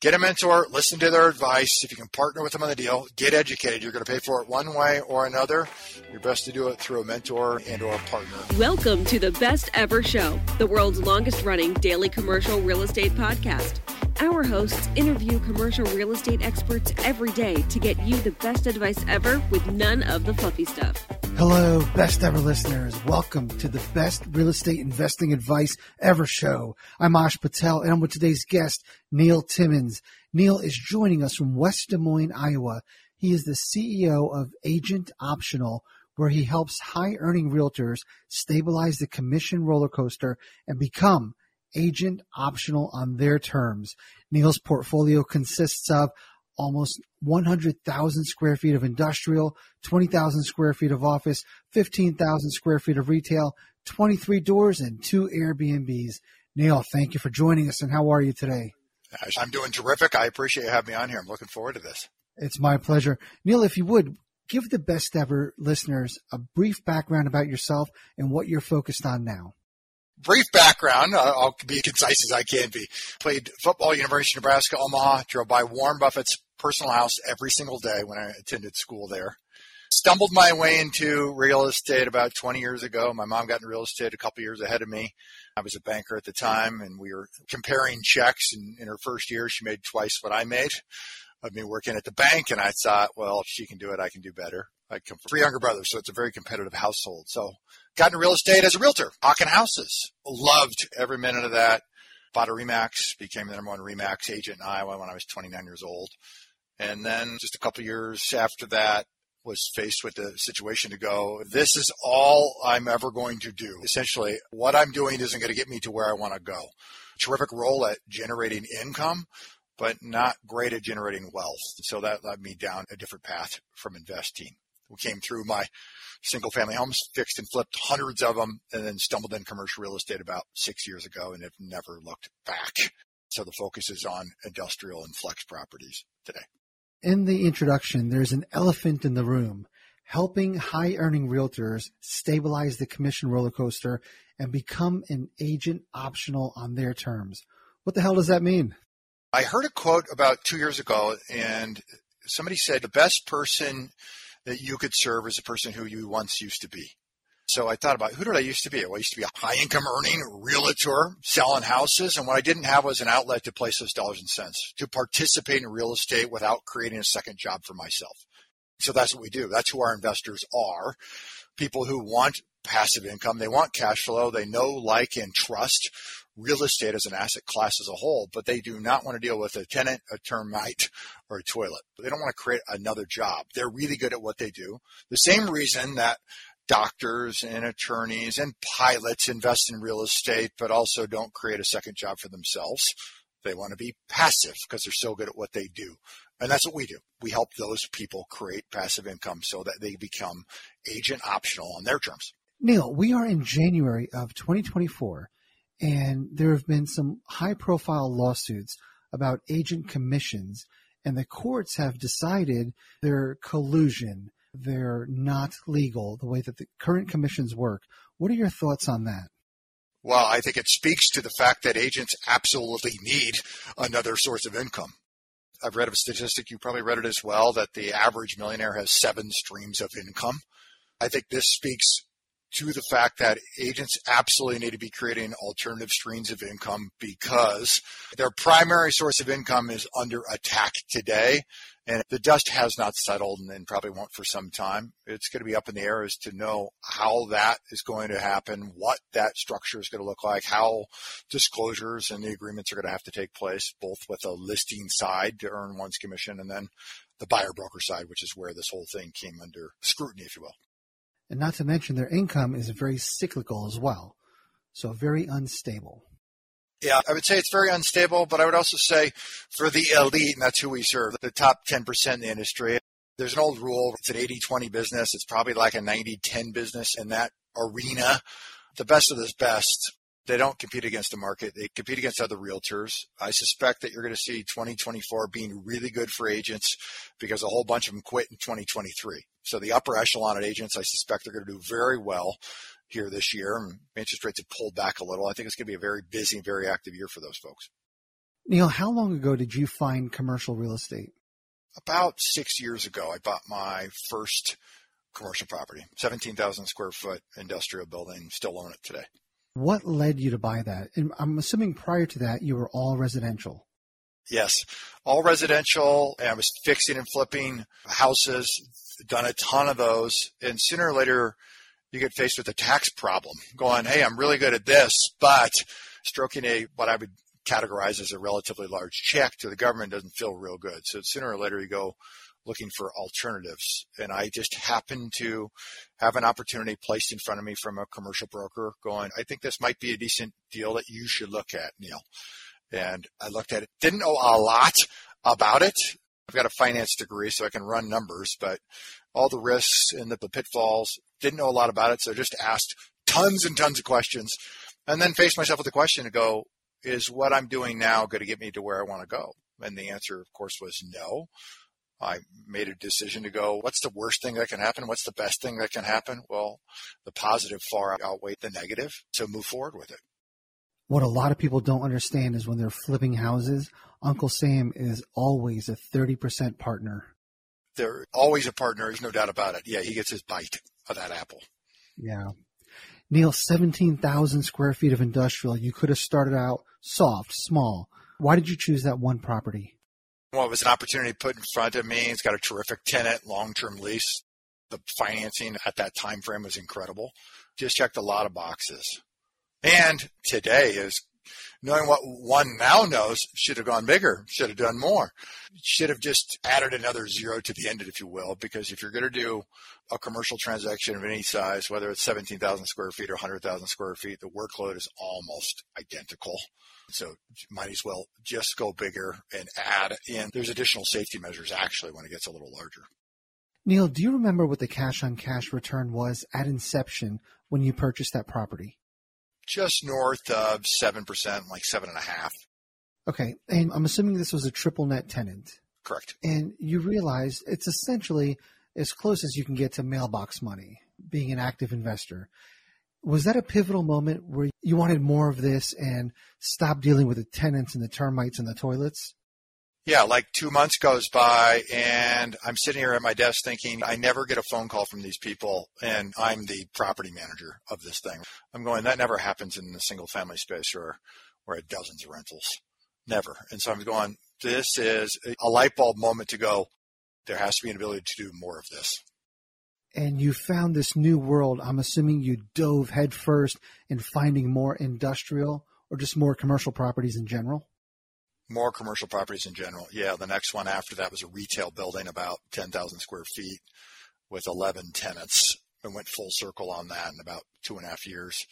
Get a mentor, listen to their advice. If you can partner with them on the deal, get educated. You're going to pay for it one way or another. You're best to do it through a mentor and or a partner. Welcome to the Best Ever Show, the world's longest running daily commercial real estate podcast. Our hosts interview commercial real estate experts every day to get you the best advice ever with none of the fluffy stuff. Hello, best ever listeners. Welcome to the best real estate investing advice ever show. I'm Ash Patel and I'm with today's guest, Neil Timmins. Neil is joining us from West Des Moines, Iowa. He is the CEO of Agent Optional, where he helps high earning realtors stabilize the commission roller coaster and become agent optional on their terms. Neil's portfolio consists of almost 100,000 square feet of industrial, 20,000 square feet of office, 15,000 square feet of retail, 23 doors, and two Airbnbs. Neil, thank you for joining us, and how are you today? I'm doing terrific. I appreciate you having me on here. I'm looking forward to this. It's my pleasure. Neil, if you would, give the best ever listeners a brief background about yourself and what you're focused on now brief background. I'll be concise as I can be. Played football, University of Nebraska, Omaha. Drove by Warren Buffett's personal house every single day when I attended school there. Stumbled my way into real estate about 20 years ago. My mom got in real estate a couple years ahead of me. I was a banker at the time, and we were comparing checks. And in her first year, she made twice what I made of me working at the bank. And I thought, well, if she can do it, I can do better. I come from three younger brothers, so it's a very competitive household. So got into real estate as a realtor, hawking houses. Loved every minute of that. Bought a Remax, became the number one Remax agent in Iowa when I was 29 years old. And then just a couple years after that, was faced with the situation to go, this is all I'm ever going to do. Essentially, what I'm doing isn't going to get me to where I want to go. Terrific role at generating income, but not great at generating wealth. So that led me down a different path from investing. We came through my single family homes, fixed and flipped hundreds of them, and then stumbled in commercial real estate about six years ago and have never looked back. So the focus is on industrial and flex properties today. In the introduction, there's an elephant in the room helping high earning realtors stabilize the commission roller coaster and become an agent optional on their terms. What the hell does that mean? I heard a quote about two years ago, and somebody said the best person that you could serve as a person who you once used to be. So I thought about who did I used to be? Well, I used to be a high income earning realtor selling houses. And what I didn't have was an outlet to place those dollars and cents to participate in real estate without creating a second job for myself. So that's what we do. That's who our investors are. People who want passive income. They want cash flow. They know, like, and trust real estate as an asset class as a whole, but they do not want to deal with a tenant, a termite, or a toilet. They don't want to create another job. They're really good at what they do. The same reason that doctors and attorneys and pilots invest in real estate, but also don't create a second job for themselves. They want to be passive because they're so good at what they do. And that's what we do. We help those people create passive income so that they become agent optional on their terms. Neil, we are in January of 2024 and there have been some high profile lawsuits about agent commissions, and the courts have decided they're collusion. They're not legal the way that the current commissions work. What are your thoughts on that? Well, I think it speaks to the fact that agents absolutely need another source of income. I've read a statistic, you probably read it as well, that the average millionaire has seven streams of income. I think this speaks to the fact that agents absolutely need to be creating alternative streams of income because their primary source of income is under attack today. And the dust has not settled and probably won't for some time. It's going to be up in the air as to know how that is going to happen, what that structure is going to look like, how disclosures and the agreements are going to have to take place, both with a listing side to earn one's commission and then the buyer broker side, which is where this whole thing came under scrutiny, if you will. And not to mention their income is very cyclical as well. So very unstable. Yeah, I would say it's very unstable, but I would also say for the elite, and that's who we serve, the top 10% in the industry, there's an old rule. It's an 80 20 business. It's probably like a 90 10 business in that arena. The best of the best They don't compete against the market. They compete against other realtors. I suspect that you're going to see 2024 being really good for agents because a whole bunch of them quit in 2023. So the upper echelon of agents, I suspect they're going to do very well here this year. And interest rates have pulled back a little. I think it's going to be a very busy, very active year for those folks. Neil, how long ago did you find commercial real estate? About six years ago, I bought my first commercial property, 17,000 square foot industrial building, still own it today. What led you to buy that? And I'm assuming prior to that, you were all residential. Yes, all residential. And I was fixing and flipping houses, done a ton of those. And sooner or later, you get faced with a tax problem going, Hey, I'm really good at this, but stroking a, what I would categorize as a relatively large check to the government doesn't feel real good. So sooner or later you go looking for alternatives. And I just happened to have an opportunity placed in front of me from a commercial broker going, I think this might be a decent deal that you should look at, Neil. And I looked at it, didn't know a lot about it. I've got a finance degree, so I can run numbers, but all the risks and the, pitfalls, didn't know a lot about it. So I just asked tons and tons of questions and then faced myself with the question to go, is what I'm doing now going to get me to where I want to go? And the answer, of course, was no. I made a decision to go, what's the worst thing that can happen? What's the best thing that can happen? Well, the positive far outweighed the negative. So move forward with it. What a lot of people don't understand is when they're flipping houses, Uncle Sam is always a 30% partner. They're always a partner. There's no doubt about it. Yeah, he gets his bite of that apple. Yeah. Neil, 17,000 square feet of industrial. You could have started out soft, small. Why did you choose that one property? It was an opportunity put in front of me. It's got a terrific tenant, long-term lease. The financing at that time frame was incredible. Just checked a lot of boxes. And today is knowing what one now knows, should have gone bigger, should have done more, should have just added another zero to the end, if you will, because if you're going to do a commercial transaction of any size, whether it's 17,000 square feet or 100,000 square feet, the workload is almost identical. So might as well just go bigger and add in. There's additional safety measures actually when it gets a little larger. Neil, do you remember what the cash on cash return was at inception when you purchased that property? Just north of 7%, like seven and a half. Okay. And I'm assuming this was a triple net tenant. Correct. And you realized it's essentially as close as you can get to mailbox money, being an active investor. Was that a pivotal moment where you wanted more of this and stop dealing with the tenants and the termites and the toilets? Yeah, like two months goes by and I'm sitting here at my desk thinking I never get a phone call from these people and I'm the property manager of this thing. I'm going, that never happens in the single family space or where at dozens of rentals. Never. And so I'm going, this is a light bulb moment to go, there has to be an ability to do more of this. And you found this new world. I'm assuming you dove headfirst in finding more industrial or just more commercial properties in general? More commercial properties in general. Yeah, the next one after that was a retail building about 10,000 square feet with 11 tenants and went full circle on that in about two and a half years.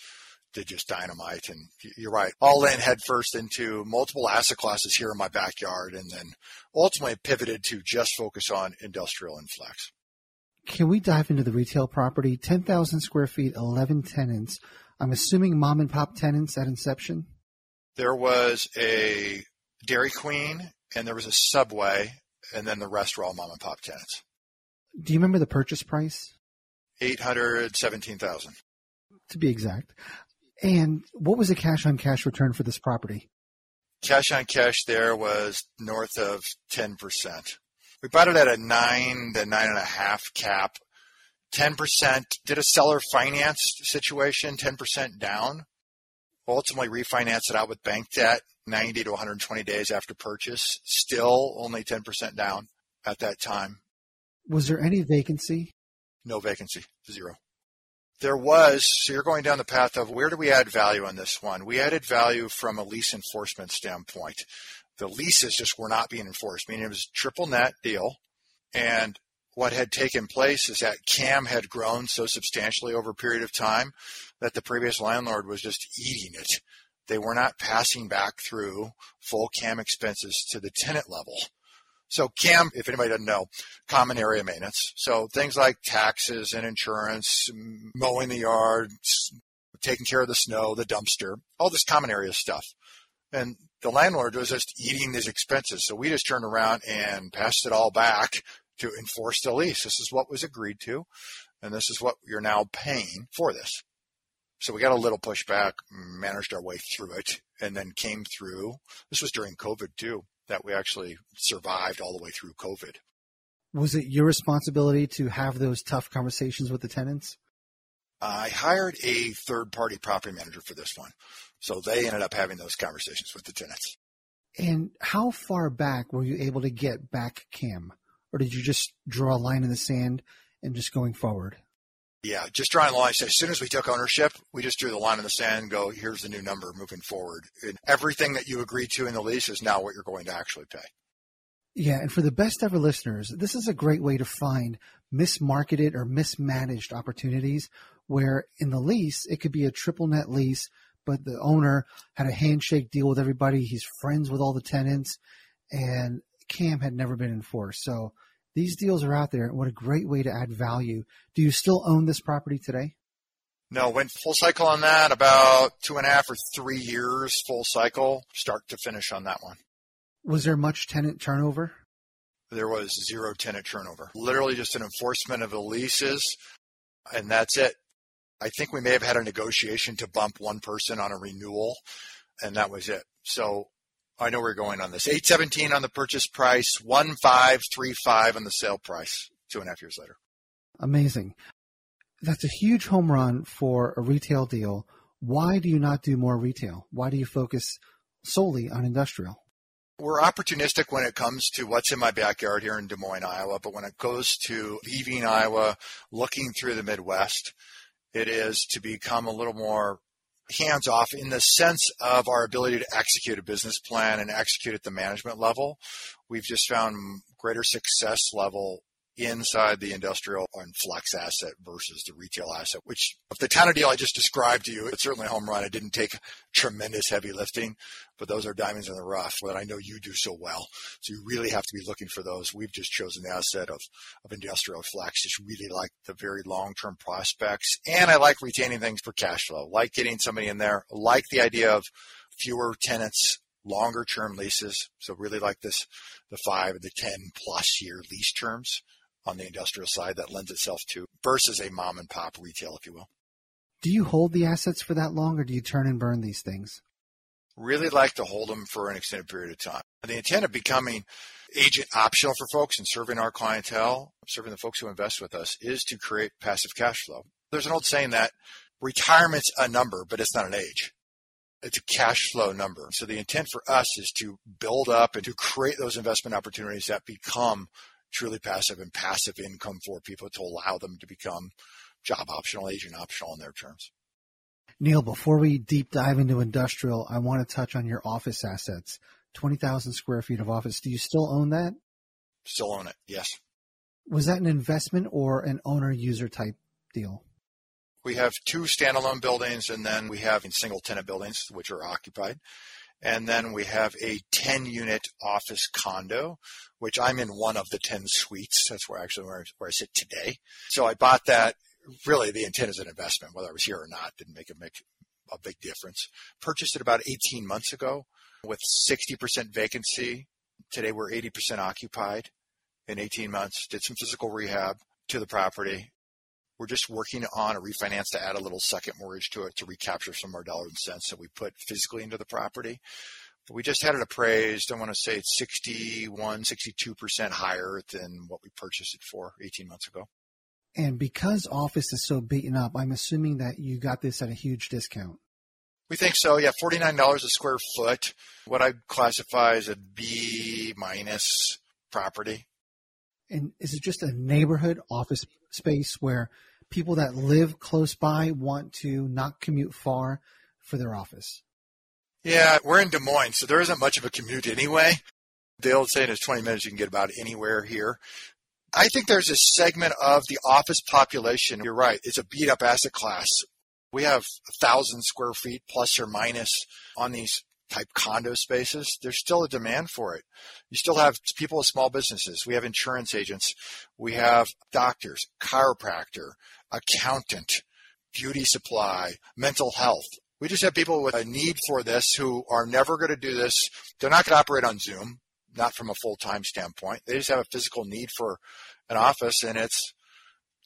Did just dynamite. And you're right, all in headfirst into multiple asset classes here in my backyard and then ultimately pivoted to just focus on industrial and flex. Can we dive into the retail property? 10,000 square feet, 11 tenants. I'm assuming mom and pop tenants at inception? There was a Dairy Queen and there was a Subway, and then the rest were all mom and pop tenants. Do you remember the purchase price? 817000 To be exact. And what was the cash on cash return for this property? Cash on cash there was north of 10%. We bought it at a nine to nine and a half cap. 10% did a seller finance situation, 10% down. Ultimately refinanced it out with bank debt 90 to 120 days after purchase. Still only 10% down at that time. Was there any vacancy? No vacancy, zero. There was, so you're going down the path of where do we add value on this one? We added value from a lease enforcement standpoint. The leases just were not being enforced, meaning it was a triple net deal. And what had taken place is that CAM had grown so substantially over a period of time that the previous landlord was just eating it. They were not passing back through full CAM expenses to the tenant level. So CAM, if anybody doesn't know, common area maintenance. So things like taxes and insurance, mowing the yard, taking care of the snow, the dumpster, all this common area stuff. And the landlord was just eating these expenses. So we just turned around and passed it all back to enforce the lease. This is what was agreed to, and this is what you're now paying for this. So we got a little pushback, managed our way through it, and then came through. This was during COVID too, that we actually survived all the way through COVID. Was it your responsibility to have those tough conversations with the tenants? I hired a third party property manager for this one. So they ended up having those conversations with the tenants. And how far back were you able to get back cam? Or did you just draw a line in the sand and just going forward? Yeah, just drawing the line. So as soon as we took ownership, we just drew the line in the sand and go, here's the new number moving forward. And everything that you agreed to in the lease is now what you're going to actually pay. Yeah, and for the best ever listeners, this is a great way to find mismarketed or mismanaged opportunities where in the lease, it could be a triple net lease, but the owner had a handshake deal with everybody. He's friends with all the tenants, and CAM had never been enforced. So these deals are out there. What a great way to add value. Do you still own this property today? No, went full cycle on that about two and a half or three years full cycle, start to finish on that one. Was there much tenant turnover? There was zero tenant turnover. Literally just an enforcement of the leases, and that's it. I think we may have had a negotiation to bump one person on a renewal, and that was it. So I know we're going on this. 817 on the purchase price, 1535 on the sale price, two and a half years later. Amazing. That's a huge home run for a retail deal. Why do you not do more retail? Why do you focus solely on industrial? We're opportunistic when it comes to what's in my backyard here in Des Moines, Iowa, but when it goes to leaving Iowa, looking through the Midwest, it is to become a little more hands off in the sense of our ability to execute a business plan and execute at the management level. We've just found greater success level inside the industrial and flex asset versus the retail asset, which the of deal I just described to you, it's certainly a home run. It didn't take tremendous heavy lifting, but those are diamonds in the rough that I know you do so well. So you really have to be looking for those. We've just chosen the asset of, of industrial flex. Just really like the very long-term prospects. And I like retaining things for cash flow, like getting somebody in there, like the idea of fewer tenants longer term leases. So really like this, the five, the 10 plus year lease terms on the industrial side that lends itself to versus a mom and pop retail, if you will. Do you hold the assets for that long or do you turn and burn these things? Really like to hold them for an extended period of time. The intent of becoming agent optional for folks and serving our clientele, serving the folks who invest with us is to create passive cash flow. There's an old saying that retirement's a number, but it's not an age. It's a cash flow number. So the intent for us is to build up and to create those investment opportunities that become truly passive and passive income for people to allow them to become job optional, agent optional on their terms. Neil, before we deep dive into industrial, I want to touch on your office assets. 20,000 square feet of office. Do you still own that? Still own it, yes. Was that an investment or an owner user type deal? We have two standalone buildings and then we have single tenant buildings, which are occupied. And then we have a 10 unit office condo, which I'm in one of the 10 suites. That's where actually where, where I sit today. So I bought that. Really, the intent is an investment, whether I was here or not, didn't make a, make a big difference. Purchased it about 18 months ago with 60% vacancy. Today we're 80% occupied in 18 months. Did some physical rehab to the property we're just working on a refinance to add a little second mortgage to it to recapture some of our dollars and cents that we put physically into the property. But we just had it appraised. I want to say it's 61, 62% higher than what we purchased it for 18 months ago. And because office is so beaten up, I'm assuming that you got this at a huge discount. We think so. Yeah, $49 a square foot. What I classify as a B minus property. And is it just a neighborhood office space where people that live close by want to not commute far for their office? Yeah, we're in Des Moines, so there isn't much of a commute anyway. The old saying is 20 minutes, you can get about anywhere here. I think there's a segment of the office population. You're right. It's a beat up asset class. We have a thousand square feet plus or minus on these type condo spaces, there's still a demand for it. You still have people with small businesses. We have insurance agents. We have doctors, chiropractor, accountant, beauty supply, mental health. We just have people with a need for this who are never going to do this. They're not going to operate on Zoom, not from a full time standpoint. They just have a physical need for an office, and it's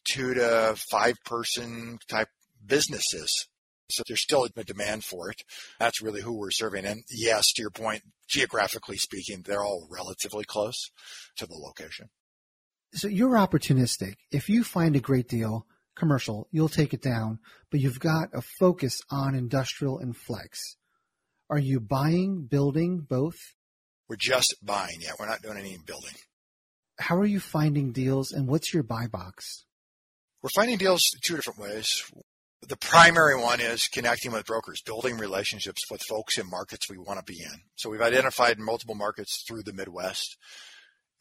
two to five person type businesses. So there's still a demand for it. That's really who we're serving. And yes, to your point, geographically speaking, they're all relatively close to the location. So you're opportunistic. If you find a great deal, commercial, you'll take it down, but you've got a focus on industrial and flex. Are you buying, building, both? We're just buying yet. We're not doing any building. How are you finding deals and what's your buy box? We're finding deals two different ways. The primary one is connecting with brokers, building relationships with folks in markets we want to be in. So we've identified multiple markets through the Midwest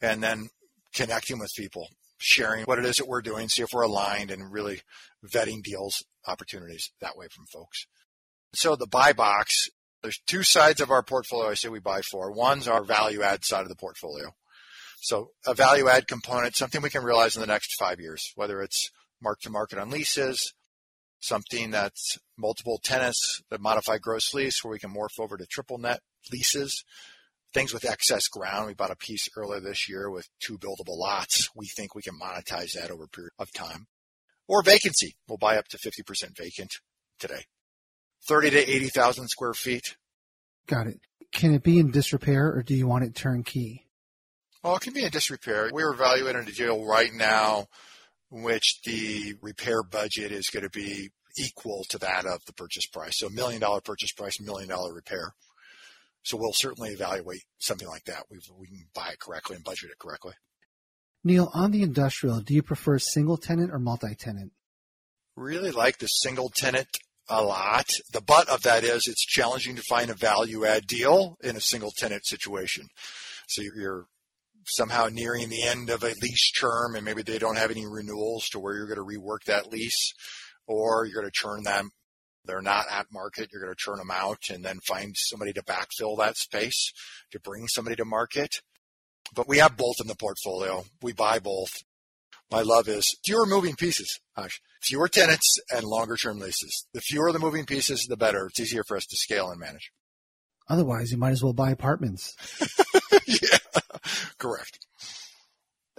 and then connecting with people, sharing what it is that we're doing, see if we're aligned and really vetting deals, opportunities that way from folks. So the buy box, there's two sides of our portfolio I say we buy for. One's our value add side of the portfolio. So a value add component, something we can realize in the next five years, whether it's mark to market on leases, something that's multiple tenants that modify gross lease where we can morph over to triple net leases. Things with excess ground. We bought a piece earlier this year with two buildable lots. We think we can monetize that over a period of time. Or vacancy. We'll buy up to 50% vacant today. 30 to 80,000 square feet. Got it. Can it be in disrepair or do you want it turnkey? Well, it can be in disrepair. We're evaluating a deal right now which the repair budget is going to be equal to that of the purchase price. So a million dollar purchase price, million dollar repair. So we'll certainly evaluate something like that. we we can buy it correctly and budget it correctly. Neil, on the industrial, do you prefer single tenant or multi tenant? Really like the single tenant a lot. The but of that is it's challenging to find a value add deal in a single tenant situation. So you're somehow nearing the end of a lease term and maybe they don't have any renewals to where you're going to rework that lease or you're going to churn them. They're not at market. You're going to churn them out and then find somebody to backfill that space to bring somebody to market. But we have both in the portfolio. We buy both. My love is fewer moving pieces. Gosh, fewer tenants and longer term leases. The fewer the moving pieces, the better. It's easier for us to scale and manage. Otherwise, you might as well buy apartments. yeah, correct.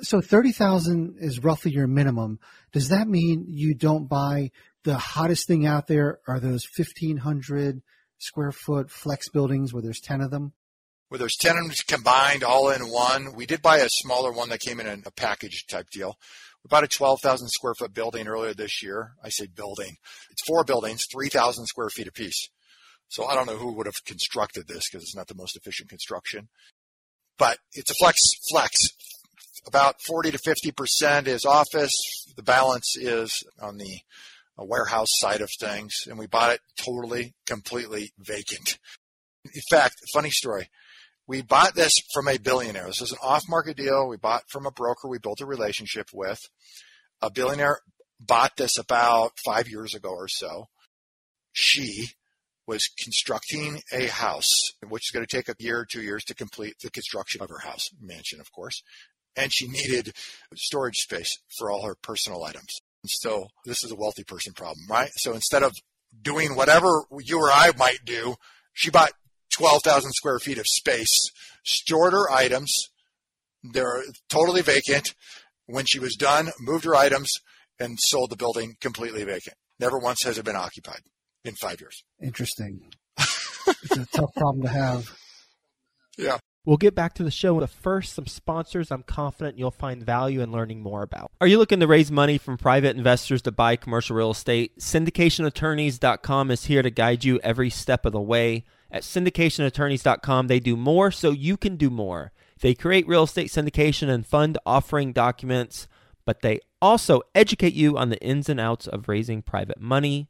So 30,000 is roughly your minimum. Does that mean you don't buy the hottest thing out there are those 1500 square foot flex buildings where there's 10 of them? Where there's 10 of them combined all in one. We did buy a smaller one that came in a package type deal. We bought a 12,000 square foot building earlier this year. I say building. It's four buildings, 3,000 square feet apiece. So I don't know who would have constructed this because it's not the most efficient construction, but it's a flex flex. About 40 to 50 percent is office. The balance is on the uh, warehouse side of things, and we bought it totally, completely vacant. In fact, funny story. We bought this from a billionaire. This is an off-market deal. We bought from a broker we built a relationship with. A billionaire bought this about five years ago or so. She was constructing a house, which is going to take a year or two years to complete the construction of her house, mansion, of course. And she needed storage space for all her personal items. And so this is a wealthy person problem, right? So instead of doing whatever you or I might do, she bought 12,000 square feet of space, stored her items. They're totally vacant. When she was done, moved her items and sold the building completely vacant. Never once has it been occupied in five years. Interesting. it's a tough problem to have. Yeah. We'll get back to the show, but first, some sponsors I'm confident you'll find value in learning more about. Are you looking to raise money from private investors to buy commercial real estate? SyndicationAttorneys.com is here to guide you every step of the way. At syndicationattorneys.com, they do more so you can do more. They create real estate syndication and fund offering documents, but they also educate you on the ins and outs of raising private money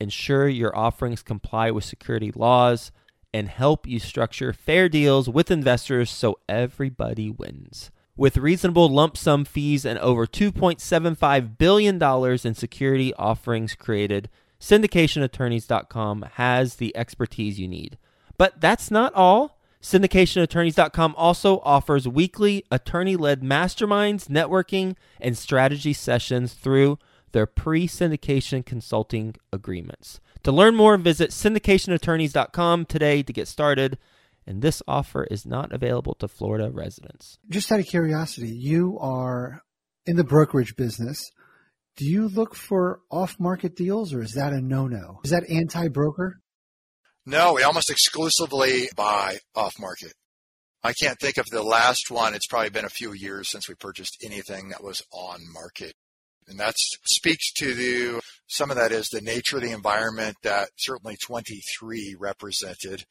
ensure your offerings comply with security laws, and help you structure fair deals with investors so everybody wins. With reasonable lump sum fees and over $2.75 billion in security offerings created, syndicationattorneys.com has the expertise you need. But that's not all. Syndicationattorneys.com also offers weekly attorney led masterminds, networking, and strategy sessions through their pre syndication consulting agreements. To learn more, visit syndicationattorneys.com today to get started. And this offer is not available to Florida residents. Just out of curiosity, you are in the brokerage business. Do you look for off market deals or is that a no no? Is that anti broker? No, we almost exclusively buy off market. I can't think of the last one. It's probably been a few years since we purchased anything that was on market. And that speaks to the, some of that is the nature of the environment that certainly 23 represented.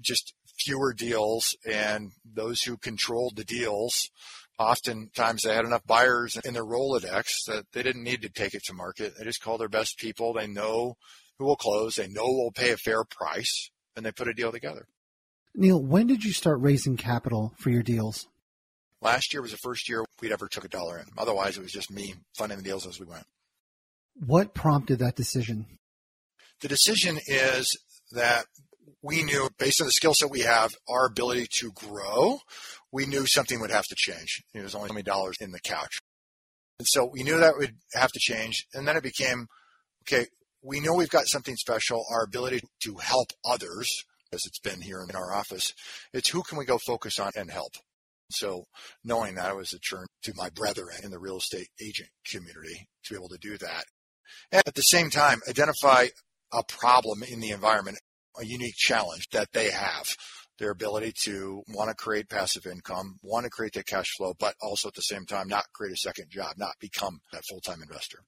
Just fewer deals and those who controlled the deals oftentimes they had enough buyers in their Rolodex that they didn't need to take it to market. They just call their best people. They know who will close. They know will pay a fair price and they put a deal together. Neil, when did you start raising capital for your deals? Last year was the first year we'd ever took a dollar in. Otherwise, it was just me funding the deals as we went. What prompted that decision? The decision is that we knew, based on the skill set we have, our ability to grow, we knew something would have to change. It was only so many dollars in the couch. And so we knew that would have to change. And then it became, okay, we know we've got something special, our ability to help others, as it's been here in our office. It's who can we go focus on and help? So knowing that, I was a turn to my brethren in the real estate agent community to be able to do that. And at the same time, identify a problem in the environment, a unique challenge that they have. Their ability to want to create passive income, want to create that cash flow, but also at the same time not create a second job, not become that full-time investor.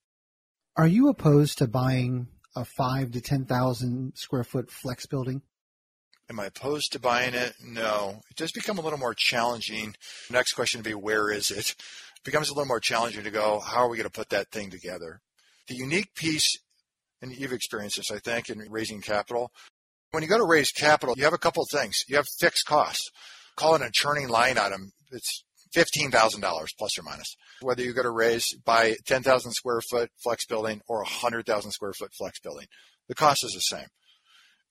Are you opposed to buying a five to ten thousand square foot flex building? Am I opposed to buying it? No. It does become a little more challenging. Next question would be, where is it? It becomes a little more challenging to go, how are we going to put that thing together? The unique piece, and you've experienced this, I think, in raising capital. When you go to raise capital, you have a couple of things. You have fixed costs. Call it a churning line item. It's $15,000 plus or minus. Whether you go to raise by 10,000 square foot flex building or a 100,000 square foot flex building, the cost is the same.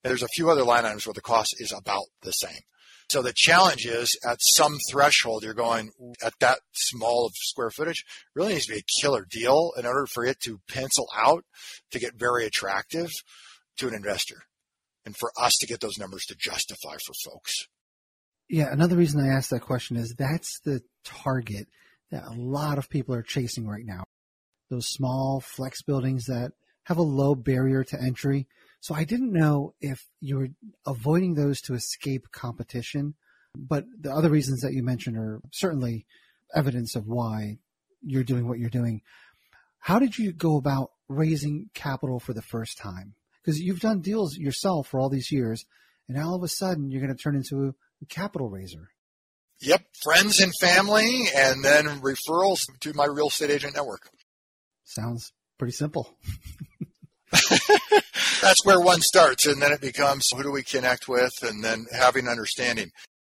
There's a few other line items where the cost is about the same. So the challenge is at some threshold, you're going at that small of square footage, really needs to be a killer deal in order for it to pencil out to get very attractive to an investor and for us to get those numbers to justify for folks. Yeah, another reason I asked that question is that's the target that a lot of people are chasing right now. Those small flex buildings that have a low barrier to entry so I didn't know if you were avoiding those to escape competition, but the other reasons that you mentioned are certainly evidence of why you're doing what you're doing. How did you go about raising capital for the first time? Because you've done deals yourself for all these years, and all of a sudden you're going to turn into a capital raiser. Yep, friends and family, and then referrals to my real estate agent network. Sounds pretty simple. That's where one starts, and then it becomes who do we connect with, and then having understanding.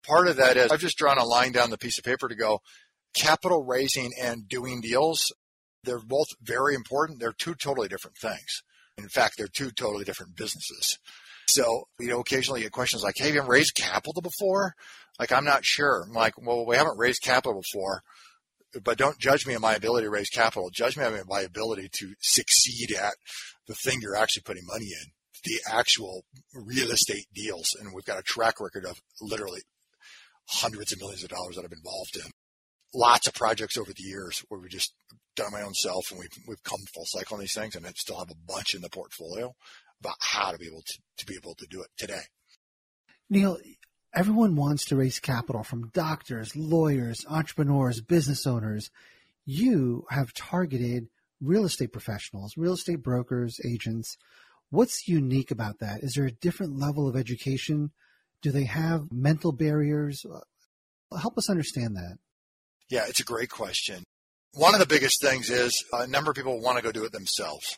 Part of that is I've just drawn a line down the piece of paper to go capital raising and doing deals. They're both very important. They're two totally different things. In fact, they're two totally different businesses. So, you know, occasionally you get questions like, hey, have you raised capital before? Like, I'm not sure. I'm like, well, we haven't raised capital before but don't judge me on my ability to raise capital. Judge me on my ability to succeed at the thing you're actually putting money in, the actual real estate deals. And we've got a track record of literally hundreds of millions of dollars that I've been involved in. Lots of projects over the years where we just done my own self and we've, we've come full cycle on these things and I still have a bunch in the portfolio about how to be able to, to be able to do it today. Neil, Everyone wants to raise capital from doctors, lawyers, entrepreneurs, business owners. You have targeted real estate professionals, real estate brokers, agents. What's unique about that? Is there a different level of education? Do they have mental barriers? Help us understand that. Yeah, it's a great question. One of the biggest things is a number of people want to go do it themselves.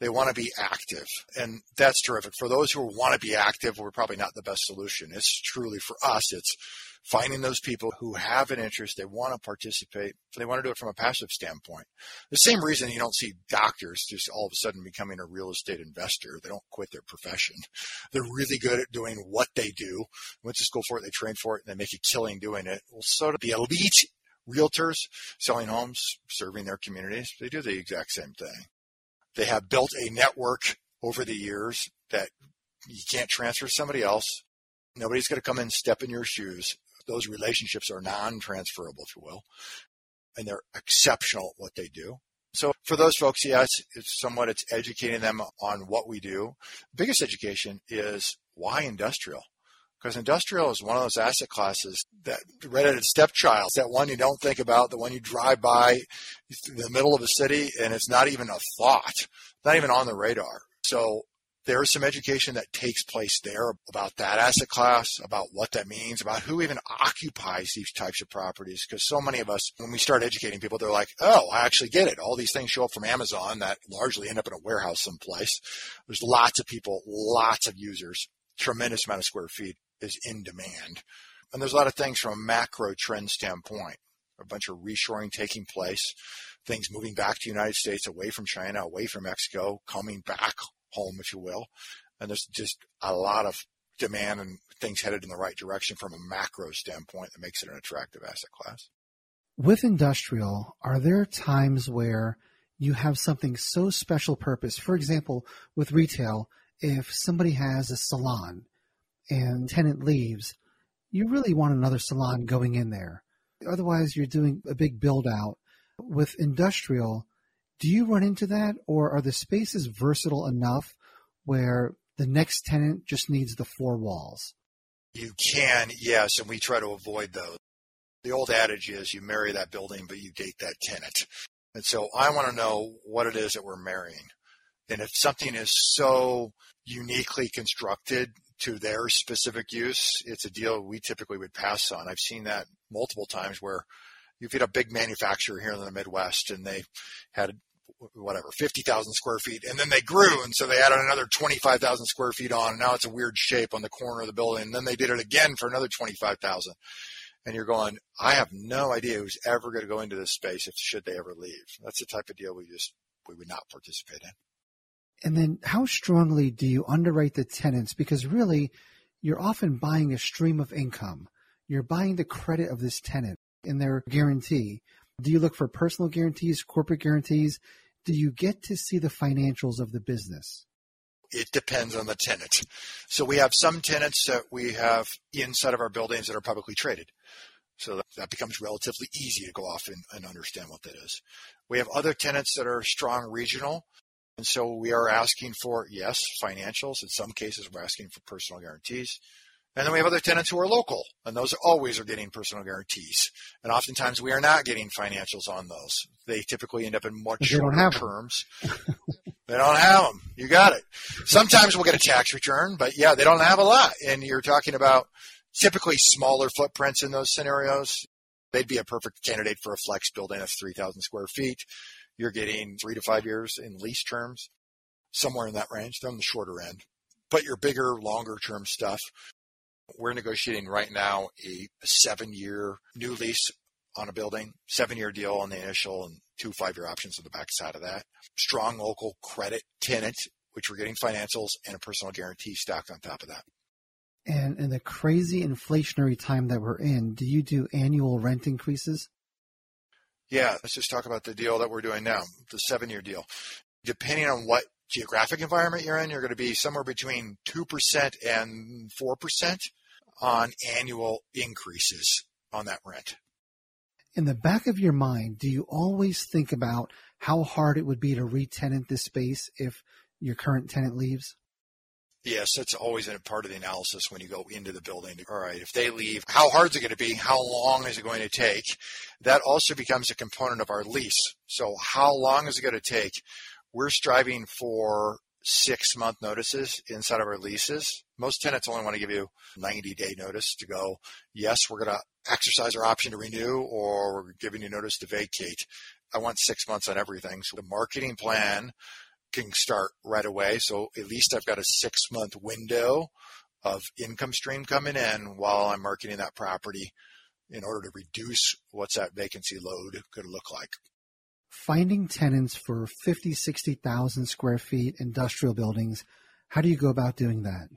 They want to be active. And that's terrific. For those who want to be active, we're probably not the best solution. It's truly for us, it's finding those people who have an interest, they want to participate, they want to do it from a passive standpoint. The same reason you don't see doctors just all of a sudden becoming a real estate investor. They don't quit their profession. They're really good at doing what they do. Went to school for it, they train for it, and they make a killing doing it. Well, so to the elite realtors selling homes, serving their communities, they do the exact same thing. They have built a network over the years that you can't transfer to somebody else. Nobody's going to come and step in your shoes. Those relationships are non-transferable, if you will, and they're exceptional at what they do. So for those folks, yes, it's somewhat it's educating them on what we do. Biggest education is why industrial? Because industrial is one of those asset classes that redheaded stepchild, that one you don't think about, the one you drive by in the middle of a city and it's not even a thought, not even on the radar. So there is some education that takes place there about that asset class, about what that means, about who even occupies these types of properties. Because so many of us, when we start educating people, they're like, oh, I actually get it. All these things show up from Amazon that largely end up in a warehouse someplace. There's lots of people, lots of users, tremendous amount of square feet is in demand. And there's a lot of things from a macro trend standpoint, a bunch of reshoring taking place, things moving back to the United States, away from China, away from Mexico, coming back home, if you will. And there's just a lot of demand and things headed in the right direction from a macro standpoint that makes it an attractive asset class. With industrial, are there times where you have something so special purpose? For example, with retail, if somebody has a salon and tenant leaves, you really want another salon going in there. Otherwise, you're doing a big build out. With industrial, do you run into that, or are the spaces versatile enough where the next tenant just needs the four walls? You can, yes, and we try to avoid those. The old adage is you marry that building, but you date that tenant. And so I want to know what it is that we're marrying. And if something is so uniquely constructed to their specific use, it's a deal we typically would pass on. I've seen that multiple times where you've got a big manufacturer here in the Midwest and they had whatever 50,000 square feet and then they grew and so they added another 25,000 square feet on and now it's a weird shape on the corner of the building and then they did it again for another 25,000 and you're going I have no idea who's ever going to go into this space if should they ever leave. That's the type of deal we just we would not participate in and then how strongly do you underwrite the tenants because really you're often buying a stream of income you're buying the credit of this tenant in their guarantee do you look for personal guarantees corporate guarantees do you get to see the financials of the business? It depends on the tenant. So we have some tenants that we have inside of our buildings that are publicly traded. So that becomes relatively easy to go off and, and understand what that is. We have other tenants that are strong regional. And so we are asking for, yes, financials. In some cases, we're asking for personal guarantees. And then we have other tenants who are local, and those always are getting personal guarantees. And oftentimes we are not getting financials on those. They typically end up in much shorter terms. they don't have them. You got it. Sometimes we'll get a tax return, but yeah, they don't have a lot. And you're talking about typically smaller footprints in those scenarios. They'd be a perfect candidate for a flex building of 3,000 square feet. You're getting three to five years in lease terms, somewhere in that range. They're on the shorter end. But your bigger, longer term stuff, we're negotiating right now a seven year new lease on a building, seven year deal on the initial and two five year options on the back side of that. Strong local credit tenant, which we're getting financials and a personal guarantee stacked on top of that. And in the crazy inflationary time that we're in, do you do annual rent increases? Yeah, let's just talk about the deal that we're doing now, the seven year deal. Depending on what geographic environment you're in, you're going to be somewhere between 2% and 4% on annual increases on that rent. In the back of your mind, do you always think about how hard it would be to re-tenant this space if your current tenant leaves? Yes, that's always a part of the analysis when you go into the building. All right, if they leave, how hard is it going to be? How long is it going to take? That also becomes a component of our lease. So how long is it going to take? We're striving for six month notices inside of our leases. Most tenants only want to give you 90 day notice to go, yes, we're going to exercise our option to renew or we're giving you notice to vacate. I want six months on everything. So the marketing plan can start right away. So at least I've got a six month window of income stream coming in while I'm marketing that property in order to reduce what's that vacancy load going to look like finding tenants for 50, 60,000 square feet industrial buildings. How do you go about doing that?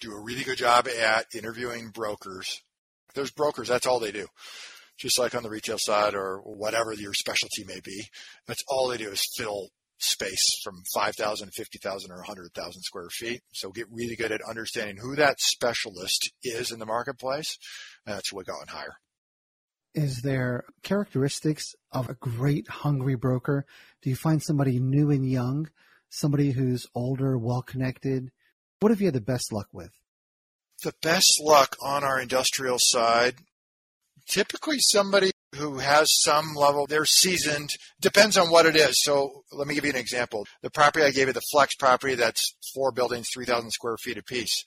Do a really good job at interviewing brokers. If there's brokers, that's all they do. Just like on the retail side or whatever your specialty may be, that's all they do is fill space from 5,000, 50,000, or 100,000 square feet. So get really good at understanding who that specialist is in the marketplace. And that's what we go and hire. Is there characteristics of a great hungry broker? Do you find somebody new and young, somebody who's older, well connected? What have you had the best luck with? The best luck on our industrial side, typically somebody who has some level, they're seasoned, depends on what it is. So let me give you an example. The property I gave you, the flex property, that's four buildings, 3,000 square feet apiece.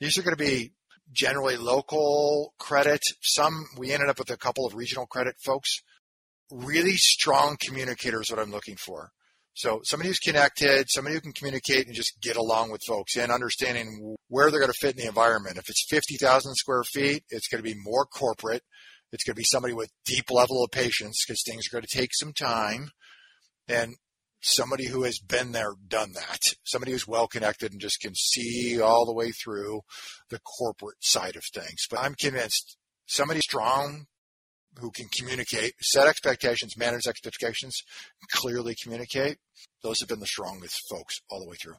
These are going to be generally local credit. Some, we ended up with a couple of regional credit folks. Really strong communicators, what I'm looking for. So somebody who's connected, somebody who can communicate and just get along with folks and understanding where they're going to fit in the environment. If it's 50,000 square feet, it's going to be more corporate. It's going to be somebody with deep level of patience because things are going to take some time. And somebody who has been there, done that. Somebody who's well connected and just can see all the way through the corporate side of things. But I'm convinced somebody strong who can communicate, set expectations, manage expectations, clearly communicate. Those have been the strongest folks all the way through.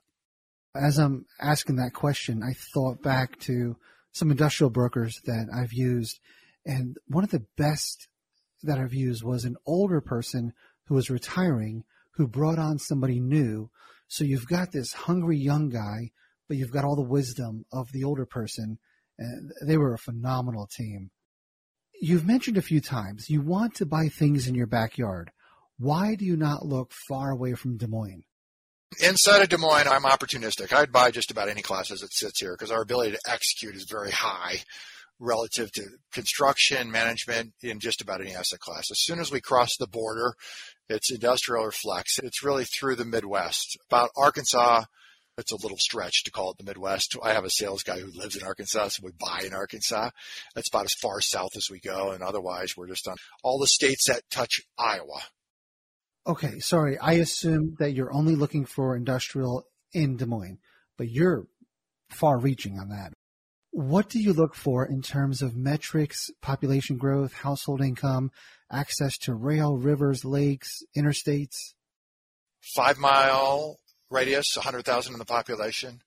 As I'm asking that question, I thought back to some industrial brokers that I've used and one of the best that I've used was an older person who was retiring who brought on somebody new. So you've got this hungry young guy, but you've got all the wisdom of the older person. And they were a phenomenal team. You've mentioned a few times you want to buy things in your backyard. Why do you not look far away from Des Moines? Inside of Des Moines, I'm opportunistic. I'd buy just about any class as it sits here because our ability to execute is very high relative to construction management in just about any asset class. As soon as we cross the border, it's industrial or flex. It's really through the Midwest. About Arkansas, it's a little stretch to call it the Midwest. I have a sales guy who lives in Arkansas, so we buy in Arkansas. That's about as far south as we go, and otherwise we're just on all the states that touch Iowa. Okay, sorry. I assume that you're only looking for industrial in Des Moines, but you're far reaching on that. What do you look for in terms of metrics, population growth, household income, access to rail, rivers, lakes, interstates? Five mile radius, 100,000 in the population.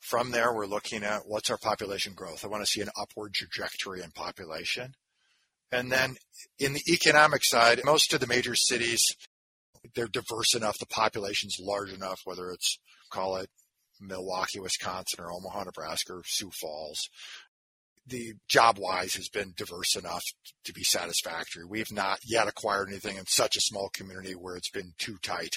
From there, we're looking at what's our population growth. I want to see an upward trajectory in population. And then in the economic side, most of the major cities, they're diverse enough, the population's large enough, whether it's, call it Milwaukee, Wisconsin, or Omaha, Nebraska, or Sioux Falls. The job wise has been diverse enough to be satisfactory. We have not yet acquired anything in such a small community where it's been too tight.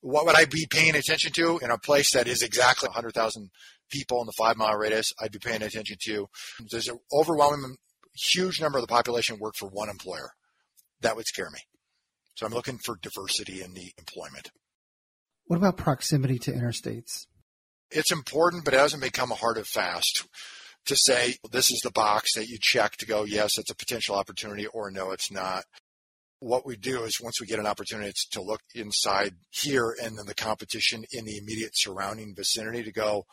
What would I be paying attention to in a place that is exactly 100,000 people in the five mile radius? I'd be paying attention to. There's an overwhelming, huge number of the population work for one employer. That would scare me. So I'm looking for diversity in the employment. What about proximity to interstates? It's important, but it hasn't become a hard and fast to say this is the box that you check to go, yes, it's a potential opportunity, or no, it's not. What we do is once we get an opportunity, it's to look inside here and then the competition in the immediate surrounding vicinity to go,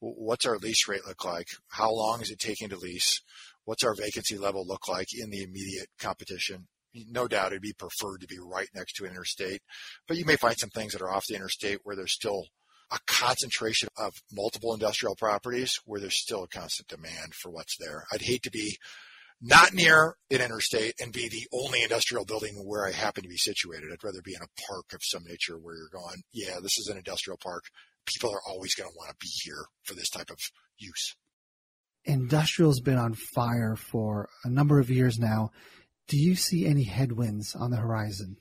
what's our lease rate look like? How long is it taking to lease? What's our vacancy level look like in the immediate competition? No doubt it'd be preferred to be right next to an interstate, but you may find some things that are off the interstate where there's still a concentration of multiple industrial properties where there's still a constant demand for what's there. I'd hate to be not near an interstate and be the only industrial building where I happen to be situated. I'd rather be in a park of some nature where you're going, yeah, this is an industrial park. People are always going to want to be here for this type of use. Industrial's been on fire for a number of years now. Do you see any headwinds on the horizon?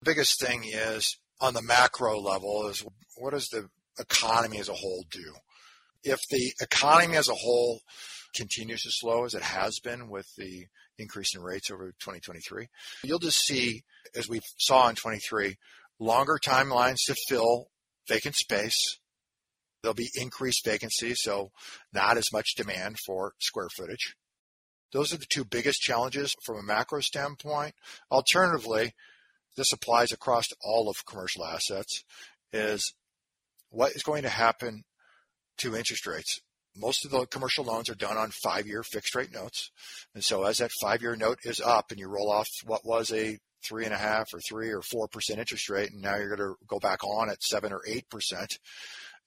The biggest thing is on the macro level is what does the economy as a whole do? If the economy as a whole continues to slow as it has been with the increase in rates over 2023, you'll just see, as we saw in 23, longer timelines to fill vacant space. There'll be increased vacancy, so not as much demand for square footage. Those are the two biggest challenges from a macro standpoint. Alternatively, this applies across all of commercial assets, is what is going to happen to interest rates. Most of the commercial loans are done on five year fixed rate notes. And so as that five year note is up and you roll off what was a three and a half or three or four percent interest rate, and now you're going to go back on at seven or eight percent.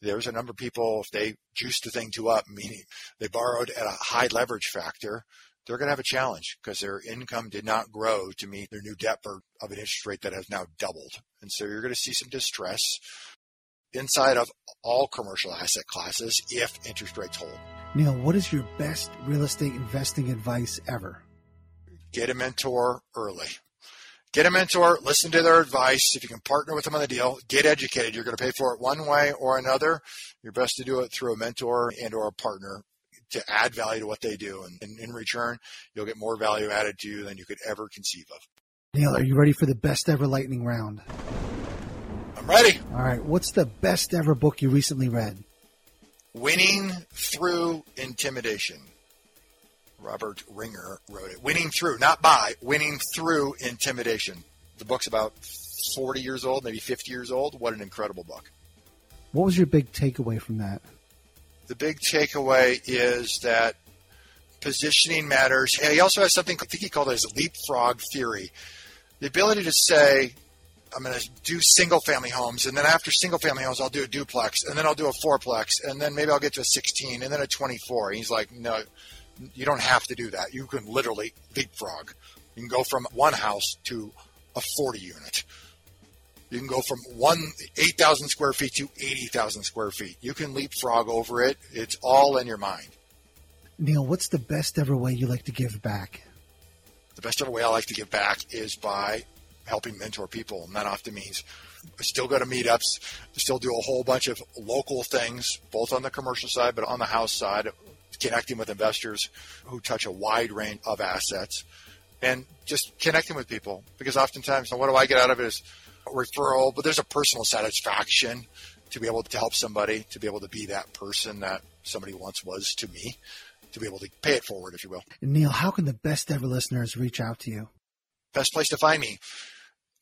There's a number of people if they juiced the thing too up, meaning they borrowed at a high leverage factor, they're going to have a challenge because their income did not grow to meet their new debt burden of an interest rate that has now doubled. And so you're going to see some distress inside of all commercial asset classes if interest rates hold. Neil, what is your best real estate investing advice ever? Get a mentor early. Get a mentor, listen to their advice. If you can partner with them on the deal, get educated. You're going to pay for it one way or another. You're best to do it through a mentor and or a partner to add value to what they do. And, and in return, you'll get more value added to you than you could ever conceive of. Neil, are you ready for the best ever lightning round? I'm ready. All right. What's the best ever book you recently read? Winning Through Intimidation. Robert Ringer wrote it. Winning Through, not by, Winning Through Intimidation. The book's about 40 years old, maybe 50 years old. What an incredible book. What was your big takeaway from that? The big takeaway is that positioning matters. And he also has something, I think he called it his leapfrog theory. The ability to say, I'm going to do single family homes, and then after single family homes, I'll do a duplex, and then I'll do a fourplex, and then maybe I'll get to a 16, and then a 24. And he's like, no, you don't have to do that. You can literally leapfrog. You can go from one house to a 40 unit. You can go from one 8,000 square feet to 80,000 square feet. You can leapfrog over it. It's all in your mind. Neil, what's the best ever way you like to give back? The best ever way I like to give back is by helping mentor people. And that often means I still go to meetups, still do a whole bunch of local things, both on the commercial side, but on the house side, connecting with investors who touch a wide range of assets and just connecting with people. Because oftentimes, what do I get out of it is referral, but there's a personal satisfaction to be able to help somebody, to be able to be that person that somebody once was to me, to be able to pay it forward, if you will. Neil, how can the best ever listeners reach out to you? Best place to find me,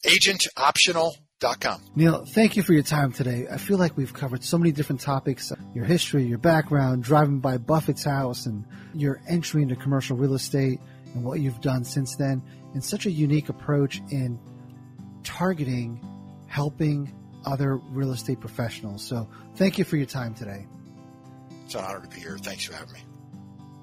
agentoptional.com. Neil, thank you for your time today. I feel like we've covered so many different topics your history, your background, driving by Buffett's house, and your entry into commercial real estate and what you've done since then, and such a unique approach in targeting helping other real estate professionals. So thank you for your time today. It's an honor to be here. Thanks for having me.